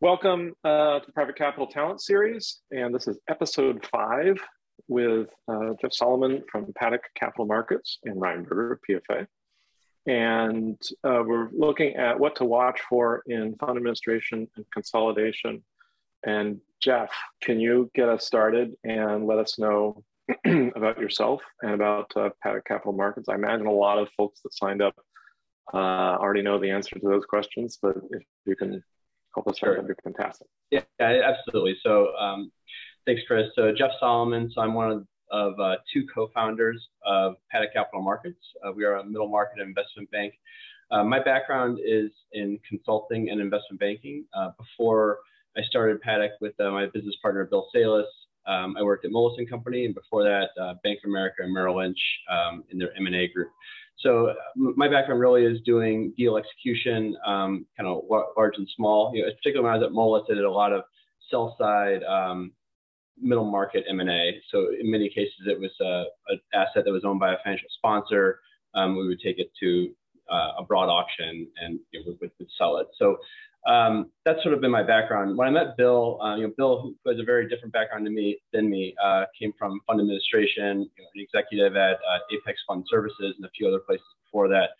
Welcome uh, to the Private Capital Talent Series, and this is episode five with uh, Jeff Solomon from Paddock Capital Markets and Ryan Berger, PFA. And uh, we're looking at what to watch for in fund administration and consolidation. And Jeff, can you get us started and let us know about yourself and about uh, Paddock Capital Markets? I imagine a lot of folks that signed up uh, already know the answer to those questions, but if you can help us sure. that'd be fantastic. Yeah, absolutely. So um, thanks, Chris. So Jeff Solomon. So I'm one of, of uh, two co-founders of Paddock Capital Markets. Uh, we are a middle market investment bank. Uh, my background is in consulting and investment banking. Uh, before I started Paddock with uh, my business partner, Bill Salas, um, I worked at Moelis & Company, and before that, uh, Bank of America and Merrill Lynch um, in their M&A group. So my background really is doing deal execution, um, kind of large and small. You know, particularly when I was at Moelis, I did a lot of sell side, um, middle market M&A. So in many cases, it was an asset that was owned by a financial sponsor. Um, we would take it to uh, a broad auction and you know, would, would sell it. So um, that's sort of been my background. When I met Bill, uh, you know, Bill, who has a very different background than me, than me, uh, came from fund administration, you know, an executive at uh, Apex Fund Services and a few other places before that.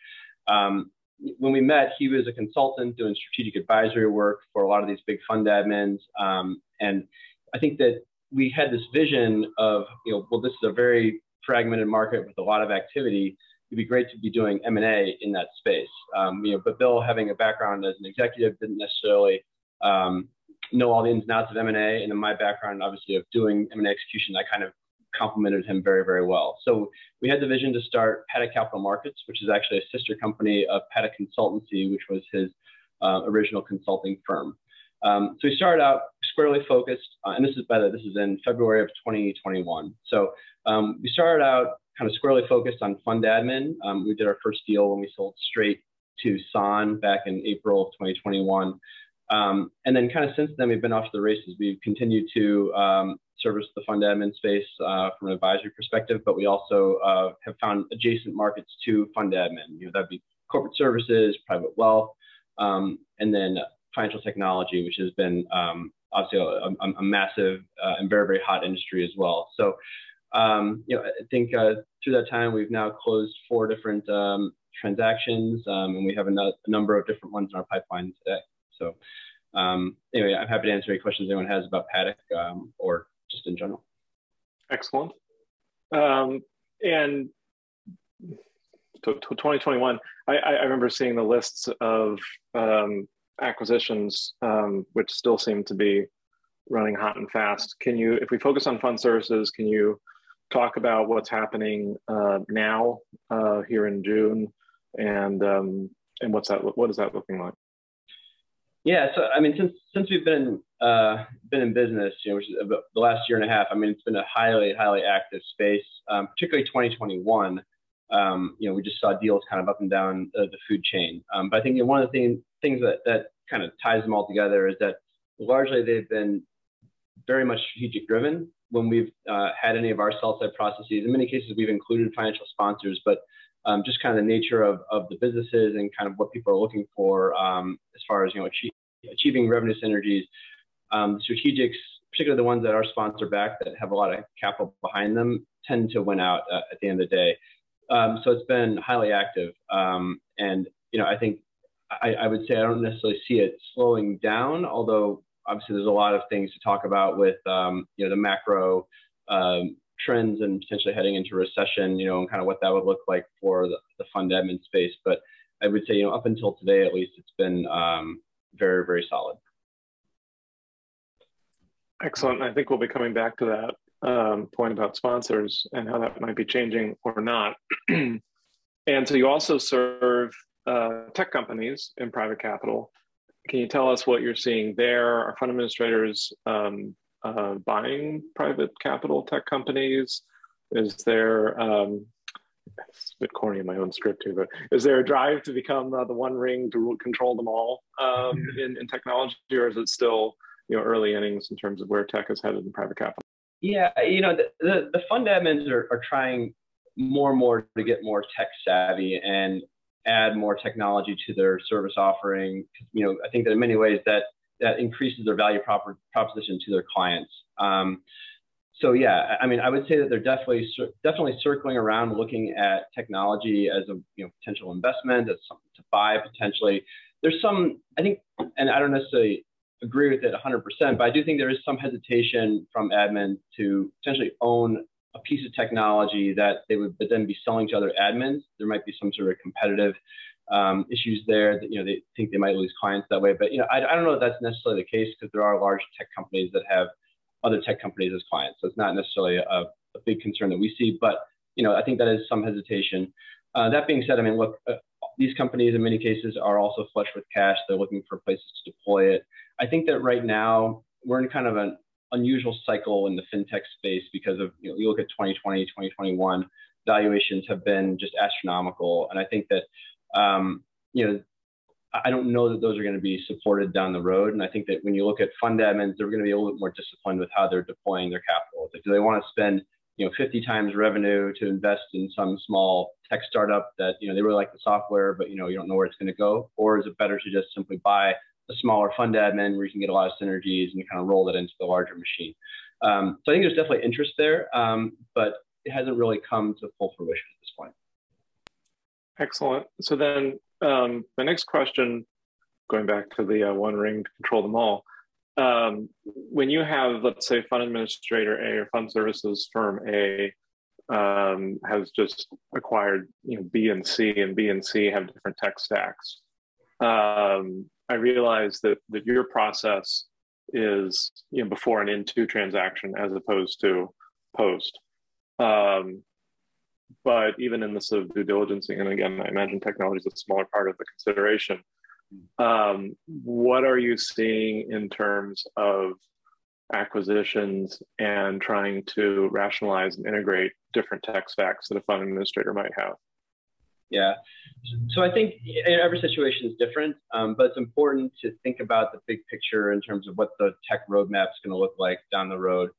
Um, when we met, he was a consultant doing strategic advisory work for a lot of these big fund admins, um, and I think that we had this vision of, you know, well, this is a very fragmented market with a lot of activity it'd be great to be doing M&A in that space. Um, you know, but Bill, having a background as an executive, didn't necessarily um, know all the ins and outs of M&A, and in my background, obviously, of doing M&A execution, I kind of complemented him very, very well. So we had the vision to start Paddock Capital Markets, which is actually a sister company of Paddock Consultancy, which was his uh, original consulting firm. Um, so we started out squarely focused, uh, and this is by the this is in February of 2021. So um, we started out kind of squarely focused on fund admin. Um, we did our first deal when we sold Strata to Sanne back in April of 2021. Um, and then kind of since then, we've been off to the races. We've continued to um, service the fund admin space uh, from an advisory perspective, but we also uh, have found adjacent markets to fund admin. You know, that'd be corporate services, private wealth, um, and then financial technology, which has been um, obviously a, a, a massive uh, and very, very hot industry as well. So um, you know, I think uh, through that time, we've now closed four different um, transactions, um, and we have a, no a, number of different ones in our pipeline today. So um, anyway, I'm happy to answer any questions anyone has about Paddock um, or just in general. Excellent. Um, and to, to 2021, I, I, remember seeing the lists of acquisitions, which still seem to be running hot and fast. Can you, if we focus on fund services, can you talk about what's happening uh, now uh, here in June, and um, and what's that? What is that looking like? Yeah, so I mean, since since we've been uh, been in business, you know, which is about the last year and a half, I mean, it's been a highly highly active space, um, particularly 2021. Um, you know, we just saw deals kind of up and down the food chain. Um, but I think you know, one of the thing, things that that kind of ties them all together is that largely they've been very much strategic driven when we've uh, had any of our sell side processes. In many cases, we've included financial sponsors, but um, just kind of the nature of, of the businesses and kind of what people are looking for um, as far as you know achieve, achieving revenue synergies. Um, strategics, particularly the ones that are sponsor backed that have a lot of capital behind them, tend to win out uh, at the end of the day. Um, so it's been highly active, um, and you know I think I, I would say I don't necessarily see it slowing down, although obviously there's a lot of things to talk about with um, you know the macro um, trends and potentially heading into recession, you know, and kind of what that would look like for the, the fund admin space. But I would say, you know, up until today, at least, it's been um, very, very solid. Excellent. I think we'll be coming back to that um, point about sponsors and how that might be changing or not. and so you also serve uh, tech companies in private capital. Can you tell us what you're seeing there? Are fund administrators um, uh, buying private capital tech companies? Is there, um, it's a bit corny in my own script here, but is there a drive to become uh, the one ring to control them all um, in, in technology, or is it still you know early innings in terms of where tech is headed in private capital? Yeah, you know, the, the, the fund admins are, are trying more and more to get more tech savvy and add more technology to their service offering. You know, I think that in many ways that that increases their value prop- proposition to their clients. Um, so yeah, I mean, I would say that they're definitely definitely circling around, looking at technology as a you know potential investment, as something to buy potentially. There's some, I think, and I don't necessarily agree with it 100%, but I do think there is some hesitation from admin to potentially own a piece of technology that they would but then be selling to other admins. There might be some sort of competitive um, issues there that you know they think they might lose clients that way. But you know, I, I don't know if that's necessarily the case because there are large tech companies that have other tech companies as clients. So it's not necessarily a, a big concern that we see, but you know, I think that is some hesitation. Uh, that being said, I mean, look, uh, these companies in many cases are also flush with cash. They're looking for places to deploy it. I think that right now we're in kind of an unusual cycle in the fintech space because of, you know, you look at 2020, 2021, valuations have been just astronomical. And I think that, um, you know, I don't know that those are going to be supported down the road. And I think that when you look at fund admins, they're going to be a little bit more disciplined with how they're deploying their capital. Do they want to spend, you know, 50 times revenue to invest in some small tech startup that, you know, they really like the software, but, you know, you don't know where it's going to go? Or is it better to just simply buy a smaller fund admin where you can get a lot of synergies and kind of roll that into the larger machine? Um, so I think there's definitely interest there, um, but it hasn't really come to full fruition at this point. Excellent. So then um, my next question, going back to the uh, one ring to control them all, um, when you have, let's say, fund administrator A or fund services firm A um, has just acquired, you know, B and C, and B and C have different tech stacks. Um, I realize that that your process is, you know, before and into transaction as opposed to post. Um, but even in the sort of due diligence, and again, I imagine technology is a smaller part of the consideration. Um, what are you seeing in terms of acquisitions and trying to rationalize and integrate different tech stacks that a fund administrator might have? Yeah. So I think every situation is different, um, but it's important to think about the big picture in terms of what the tech roadmap is going to look like down the road.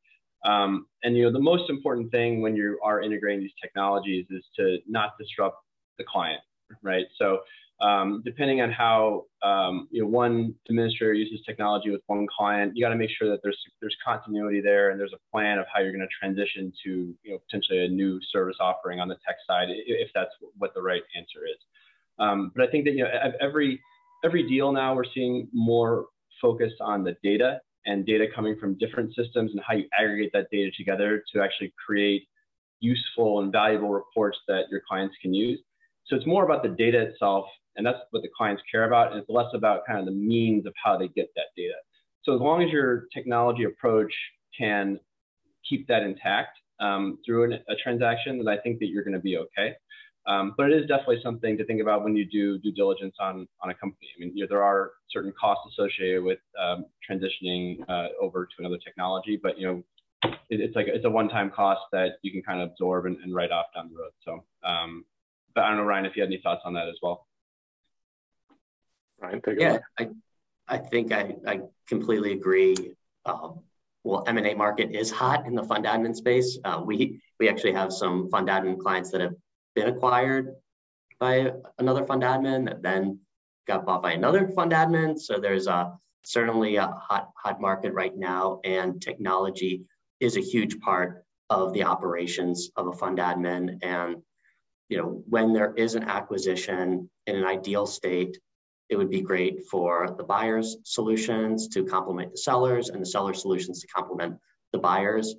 Um, and you know, the most important thing when you are integrating these technologies is to not disrupt the client, right? So um, depending on how um, you know one administrator uses technology with one client, you got to make sure that there's there's continuity there and there's a plan of how you're going to transition to you know potentially a new service offering on the tech side if that's what the right answer is. Um, but I think that you know every every deal now we're seeing more focus on the data and data coming from different systems and how you aggregate that data together to actually create useful and valuable reports that your clients can use. So it's more about the data itself, and that's what the clients care about, and it's less about kind of the means of how they get that data. So as long as your technology approach can keep that intact um, through an, a transaction, then I think that you're going to be okay. Um, but it is definitely something to think about when you do due diligence on, on a company. I mean, you know, there are certain costs associated with um, transitioning uh, over to another technology, but you know, it, it's like it's a one-time cost that you can kind of absorb and, and write off down the road. So, um, but I don't know, Ryan, if you had any thoughts on that as well. Ryan, take yeah, I, I think I, I completely agree. Um, well, M&A market is hot in the fund admin space. Uh, we we actually have some fund admin clients that have been acquired by another fund admin that then got bought by another fund admin. So there's a certainly a hot hot market right now, and technology is a huge part of the operations of a fund admin. And you know, when there is an acquisition in an ideal state, it would be great for the buyers' solutions to complement the sellers, and the seller solutions to complement the buyers.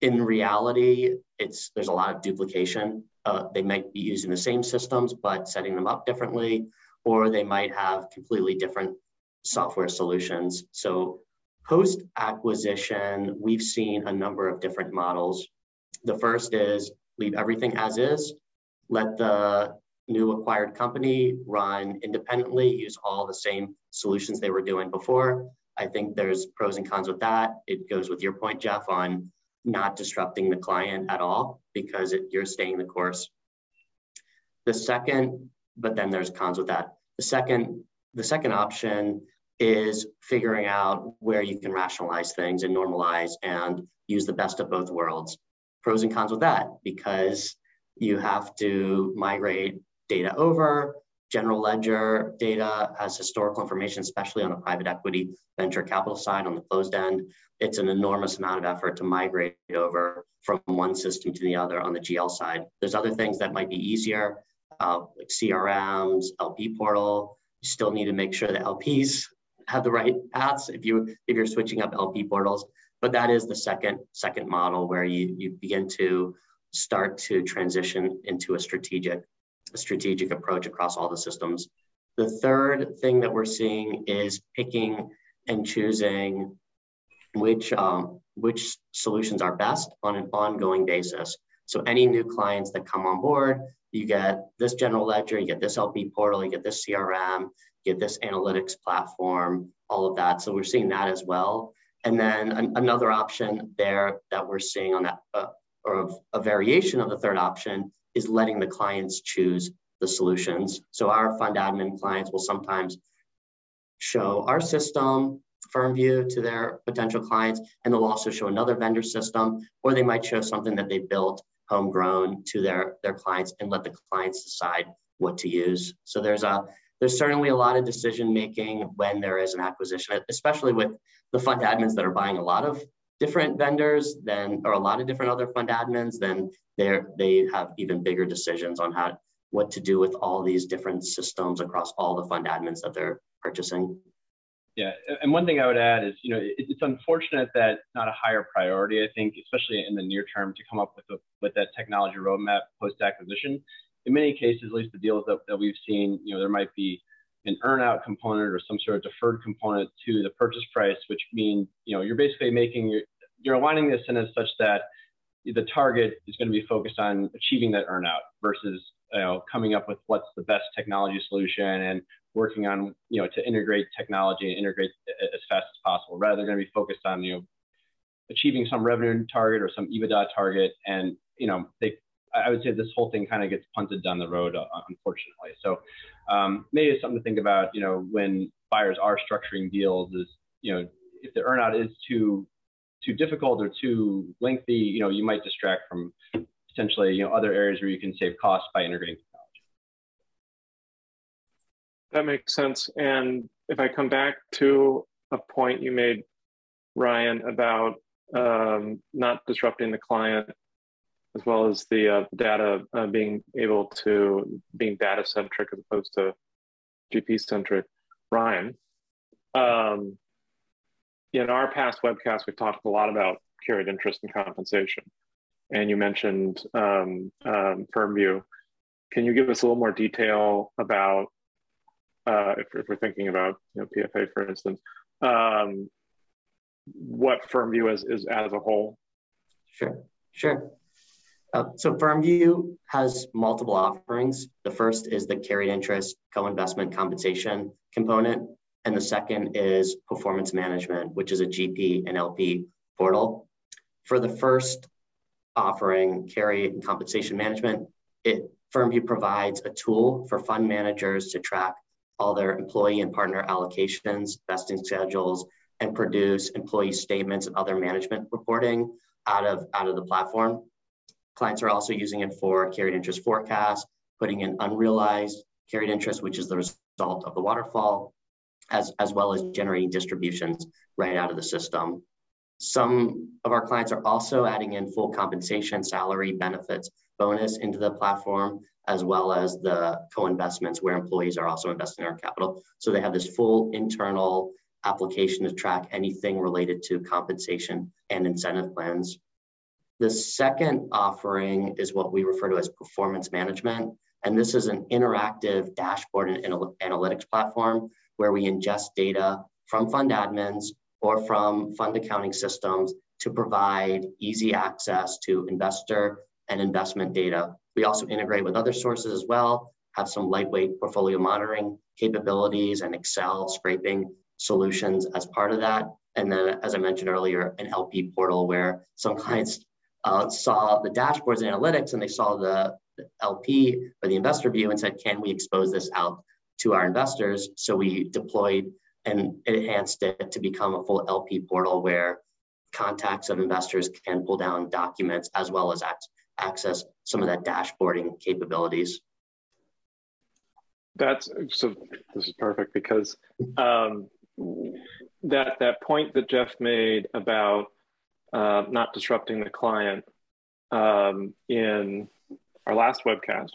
In reality, it's there's a lot of duplication uh, they might be using the same systems, but setting them up differently, or they might have completely different software solutions. So post acquisition, we've seen a number of different models. The first is leave everything as is, let the new acquired company run independently, use all the same solutions they were doing before. I think there's pros and cons with that. It goes with your point, Jeff, on not disrupting the client at all because it, you're staying the course. The second, but then there's cons with that. The second, the second option is figuring out where you can rationalize things and normalize and use the best of both worlds. Pros and cons with that because you have to migrate data over. general ledger data has historical information, especially on the private equity venture capital side on the closed end. It's an enormous amount of effort to migrate over from one system to the other on the GL side. There's other things that might be easier, uh, like CRMs, LP portal. You still need to make sure the LPs have the right paths if you if you're switching up LP portals. But that is the second second model where you you begin to start to transition into a strategic strategic approach across all the systems. The third thing that we're seeing is picking and choosing which um, which solutions are best on an ongoing basis. So any new clients that come on board, you get this general ledger, you get this LP portal, you get this CRM, you get this analytics platform, all of that. So we're seeing that as well. And then an, another option there that we're seeing on that, uh, or a variation of the third option is letting the clients choose the solutions. So our fund admin clients will sometimes show our system, FirmView, to their potential clients, and they'll also show another vendor system, or they might show something that they built homegrown to their, their clients and let the clients decide what to use. So there's a there's certainly a lot of decision making when there is an acquisition, especially with the fund admins that are buying a lot of different vendors then or a lot of different other fund admins then they they have even bigger decisions on how what to do with all these different systems across all the fund admins that they're purchasing. Yeah and one thing i would add is you know it, it's unfortunate that not a higher priority i think especially in the near term to come up with a, with that technology roadmap post acquisition in many cases at least the deals that, that we've seen you know there might be an earnout component or some sort of deferred component to the purchase price, which means you know you're basically making your you're aligning the incentives such that the target is going to be focused on achieving that earnout versus you know coming up with what's the best technology solution and working on you know to integrate technology and integrate as fast as possible. Rather, they're going to be focused on you know achieving some revenue target or some EBITDA target, and you know they I would say this whole thing kind of gets punted down the road, uh, unfortunately. So um, maybe it's something to think about, you know, when buyers are structuring deals is, you know, if the earnout is too too difficult or too lengthy, you know, you might distract from potentially, you know, other areas where you can save costs by integrating technology. That makes sense. And if I come back to a point you made, Ryan, about um, not disrupting the client as well as the uh, data uh, being able to being data centric as opposed to GP centric. Ryan, um, in our past webcasts, we've talked a lot about carried interest and compensation, and you mentioned um, um, FirmView. Can you give us a little more detail about uh, if, if, we're thinking about you know, PFA, for instance, um, what FirmView is, is as a whole? Sure, sure. Uh, so FirmView has multiple offerings. The first is the carried interest co-investment compensation component. And the second is performance management, which is a GP and LP portal. For the first offering, carry and compensation management, it FirmView provides a tool for fund managers to track all their employee and partner allocations, vesting schedules, and produce employee statements and other management reporting out of, out of the platform. Clients are also using it for carried interest forecast, putting in unrealized carried interest, which is the result of the waterfall, as, as well as generating distributions right out of the system. Some of our clients are also adding in full compensation, salary, benefits, bonus into the platform, as well as the co-investments where employees are also investing our capital. So they have this full internal application to track anything related to compensation and incentive plans. The second offering is what we refer to as performance management. And this is an interactive dashboard and analytics platform where we ingest data from fund admins or from fund accounting systems to provide easy access to investor and investment data. We also integrate with other sources as well, have some lightweight portfolio monitoring capabilities and Excel scraping solutions as part of that. And then, as I mentioned earlier, an LP portal where some clients uh, saw the dashboards and analytics and they saw the, the LP or the investor view and said, can we expose this out to our investors? So we deployed and enhanced it to become a full LP portal where contacts of investors can pull down documents as well as access some of that dashboarding capabilities. That's so. This is perfect because um, that that point that Jeff made about uh, not disrupting the client um, in our last webcast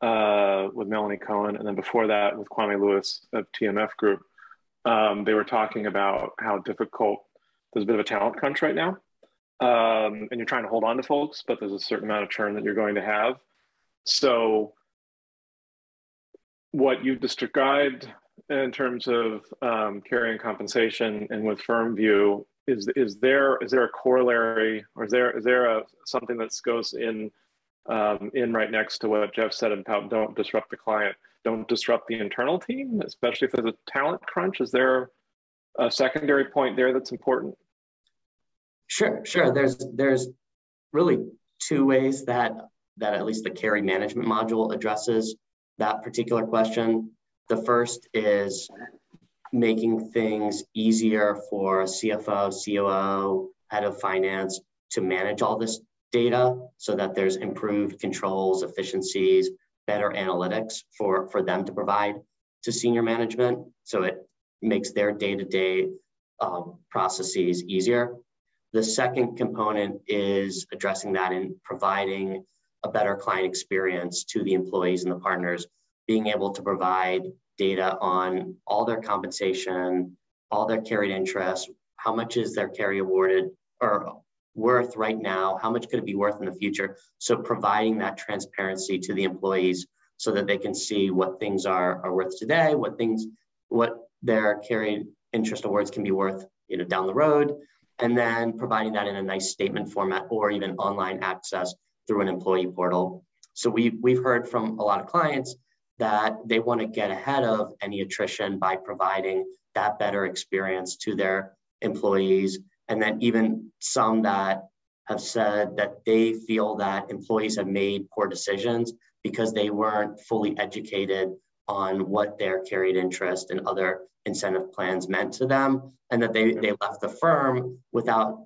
uh, with Melanie Cohen, and then before that with Kwame Lewis of TMF Group, um, they were talking about how difficult there's a bit of a talent crunch right now, um, and you're trying to hold on to folks, but there's a certain amount of churn that you're going to have. So what you've described in terms of um, carrying compensation and with FirmView is is there is there a corollary or is there is there a something that goes in um, in right next to what Jeff said about don't disrupt the client, don't disrupt the internal team, especially if there's a talent crunch. Is there a secondary point there that's important? Sure, sure. There's there's really two ways that that at least the carry management module addresses that particular question. The first is making things easier for CFO, COO, head of finance to manage all this data so that there's improved controls, efficiencies, better analytics for, for them to provide to senior management. So it makes their day-to-day um, processes easier. The second component is addressing that and providing a better client experience to the employees and the partners, being able to provide data on all their compensation, all their carried interest, how much is their carry awarded or worth right now, how much could it be worth in the future. So providing that transparency to the employees so that they can see what things are, are worth today, what things, what their carried interest awards can be worth you know, down the road, and then providing that in a nice statement format or even online access through an employee portal. So we, we've heard from a lot of clients that they want to get ahead of any attrition by providing that better experience to their employees. And then even some that have said that they feel that employees have made poor decisions because they weren't fully educated on what their carried interest and other incentive plans meant to them and that they, they left the firm without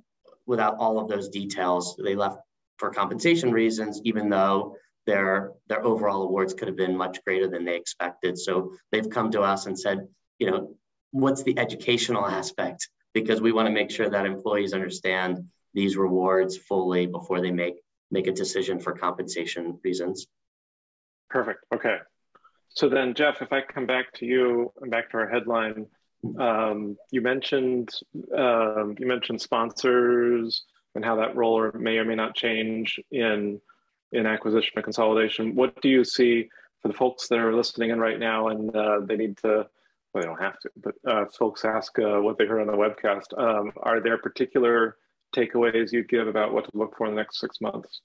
without all of those details they left for compensation reasons, even though their their overall awards could have been much greater than they expected. So they've come to us and said, you know, what's the educational aspect? Because we want to make sure that employees understand these rewards fully before they make make a decision for compensation reasons. Perfect. Okay. So then, Jeff, if I come back to you and back to our headline, um, you mentioned um, you mentioned sponsors and how that role may or may not change in in acquisition and consolidation. What do you see for the folks that are listening in right now and uh, they need to, well, they don't have to, but uh, folks ask uh, what they heard on the webcast. Um, are there particular takeaways you'd give about what to look for in the next six months?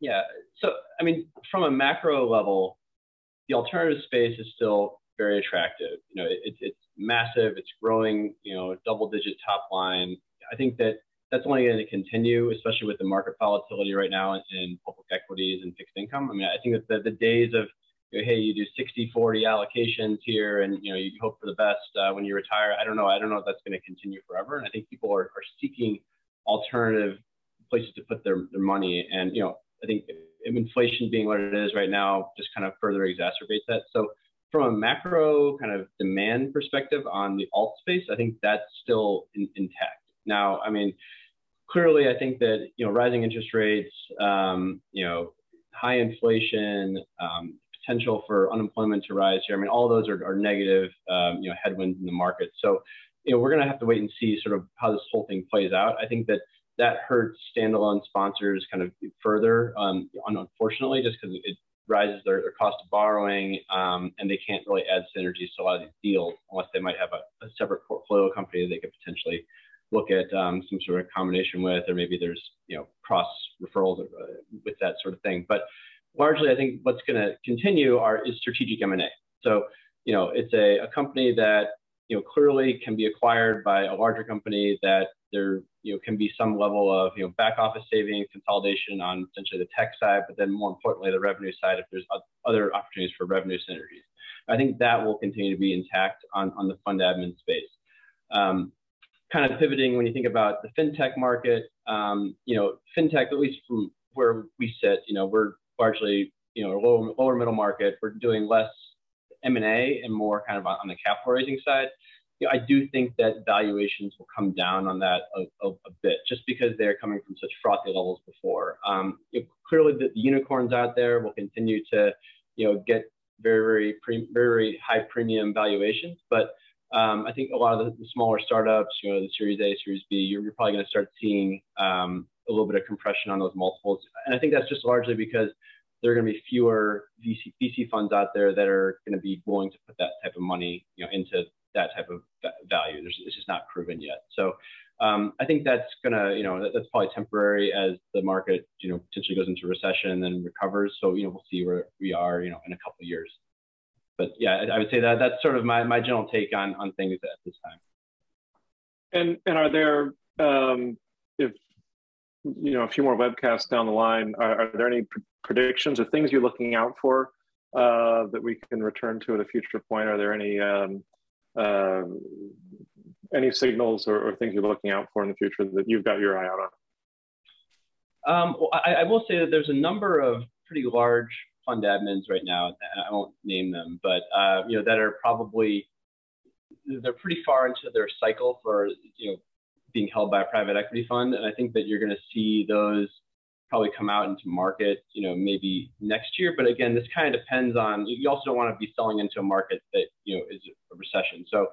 Yeah, so I mean, from a macro level, the alternative space is still very attractive. You know, it, it's massive, it's growing, you know, double digit top line. I think that that's only going to continue, especially with the market volatility right now in, in public equities and fixed income. I mean, I think that the, the days of you know, hey, you do 60, 40 allocations here, and you know you hope for the best uh, when you retire. I don't know. I don't know if that's going to continue forever. And I think people are, are seeking alternative places to put their, their money. And you know, I think inflation being what it is right now just kind of further exacerbates that. So from a macro kind of demand perspective on the alt space, I think that's still in, intact. Now, I mean, clearly, I think that you know rising interest rates, um, you know, high inflation, um, potential for unemployment to rise here. I mean, all those are, are negative, um, you know, headwinds in the market. So, you know, we're going to have to wait and see sort of how this whole thing plays out. I think that that hurts standalone sponsors kind of further, um, unfortunately, just because it rises their, their, cost of borrowing, um, and they can't really add synergies to a lot of these deals unless they might have a, a separate portfolio company that they could potentially look at um, some sort of combination with, or maybe there's you know cross referrals uh, with that sort of thing. But largely, I think what's going to continue are is strategic M&A. So you know it's a, a company that you know clearly can be acquired by a larger company that there you know can be some level of you know back office savings consolidation on essentially the tech side but then more importantly the revenue side if there's other opportunities for revenue synergies i think that will continue to be intact on, on the fund admin space um, kind of pivoting when you think about the fintech market, um, you know, fintech, at least from where we sit, you know, we're largely, you know, lower, lower middle market. We're doing less M&A and more kind of on, on the capital raising side, you know, I do think that valuations will come down on that a, a, a bit, just because they're coming from such frothy levels before. Um, you know, clearly, the, the, unicorns out there will continue to, you know, get very, very, pre- very high premium valuations, but um, I think a lot of the, the, smaller startups, you know, the Series A, Series B, you're, you're probably going to start seeing um, a little bit of compression on those multiples, and I think that's just largely because there are going to be fewer VC, VC funds out there that are going to be willing to put that type of money, you know, into that type of value. There's, it's just not proven yet. So um, I think that's gonna, you know, that, that's probably temporary as the market, you know, potentially goes into recession and then recovers. So you know, we'll see where we are, you know, in a couple of years. But yeah, I, would say that that's sort of my my general take on on things at this time. And and are there um, if you know a few more webcasts down the line, are, are there any predictions or things you're looking out for uh, that we can return to at a future point? Are there any um, uh, any signals or, or, things you're looking out for in the future that you've got your eye out on? Um, well, I, I, will say that there's a number of pretty large fund admins right now. I won't name them, but uh, you know that are probably they're pretty far into their cycle for you know being held by a private equity fund, and I think that you're going to see those probably come out into market, you know, maybe next year. But again, this kind of depends on. You also don't want to be selling into a market that you know is a recession. So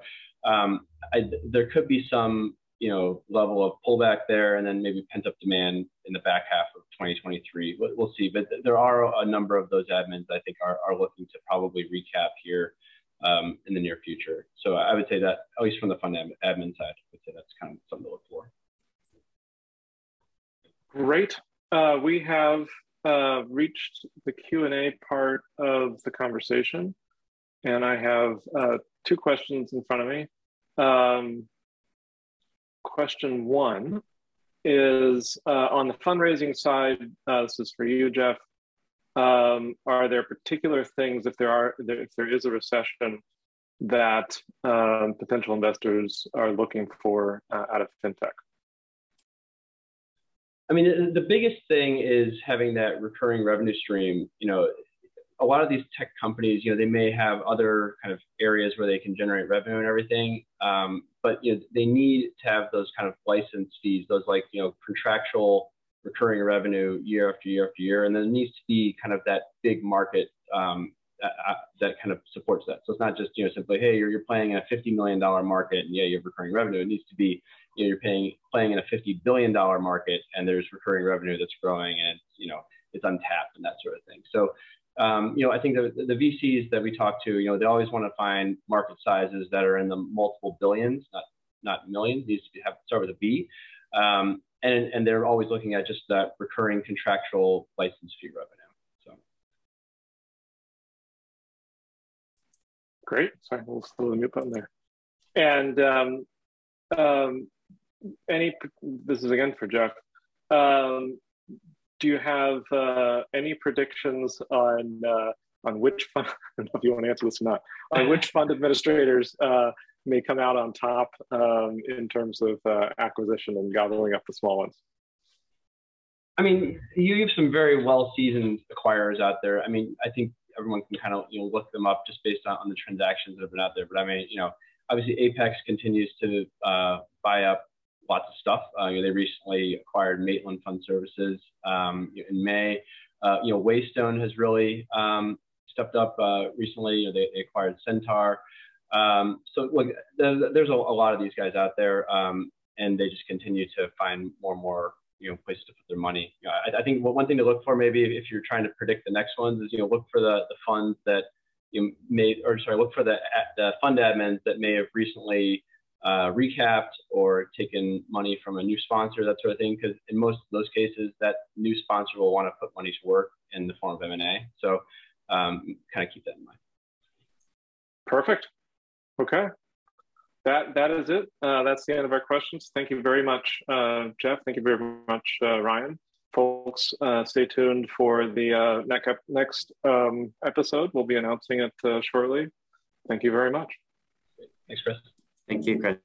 um, I, there could be some you know level of pullback there, and then maybe pent up demand in the back half of 2023. We'll, we'll see. But there are a number of those admins I think are, are looking to probably recap here. Um, in the near future. So I would say that, at least from the fund admin side, I would say that's kind of something to look for. Great. Uh, we have uh, reached the Q&A part of the conversation, and I have uh, two questions in front of me. Um, question one is uh, on the fundraising side, uh, this is for you, Jeff, um, are there particular things, if there are, if there is a recession, that um, potential investors are looking for uh, out of fintech? I mean, the, biggest thing is having that recurring revenue stream. You know, a lot of these tech companies, you know, they may have other kind of areas where they can generate revenue and everything, um, but you know, they need to have those kind of license fees, those like you know contractual recurring revenue year after year after year, and there needs to be kind of that big market um, that, uh, that, kind of supports that. So it's not just you know simply hey you're, you're playing in a fifty million dollar market and yeah you have recurring revenue. It needs to be you know, you're paying playing in a fifty billion dollar market and there's recurring revenue that's growing and you know it's untapped and that sort of thing. So um, you know, I think the, the VCs that we talk to, you know, they always want to find market sizes that are in the multiple billions, not not millions. These have start with a B, um, and and they're always looking at just that recurring contractual license fee revenue. So great. Sorry, we'll slow the mute button there. And um, um, any, this is again for Jeff. Um, do you have uh, any predictions on uh, on which fund? I don't know if you want to answer this or not. On which fund administrators uh, may come out on top um, in terms of uh, acquisition and gobbling up the small ones? I mean, you have some very well seasoned acquirers out there. I mean, I think everyone can kind of you know look them up just based on, on the transactions that have been out there. But I mean, you know, obviously Apex continues to uh, buy up lots of stuff. Uh, you know, they recently acquired Maitland Fund Services um, in May. Uh, you know, Waystone has really um, stepped up uh, recently. You know, they, they, acquired Centaur. Um, so look, there's a, a, lot of these guys out there, um, and they just continue to find more and more you know places to put their money. You know, I, I, think one thing to look for maybe if you're trying to predict the next ones is you know look for the the funds that you may or sorry look for the the fund admins that may have recently uh, recapped or taken money from a new sponsor, that sort of thing. Because in most of those cases, that new sponsor will want to put money to work in the form of M&A. So um, kind of keep that in mind. Perfect. Okay. That, that is it. Uh, that's the end of our questions. Thank you very much, uh, Jeff. Thank you very much, uh, Ryan. Folks, uh, stay tuned for the uh, next, next um, episode. We'll be announcing it shortly. Thank you very much. Thanks, Chris. Thank you, Chris.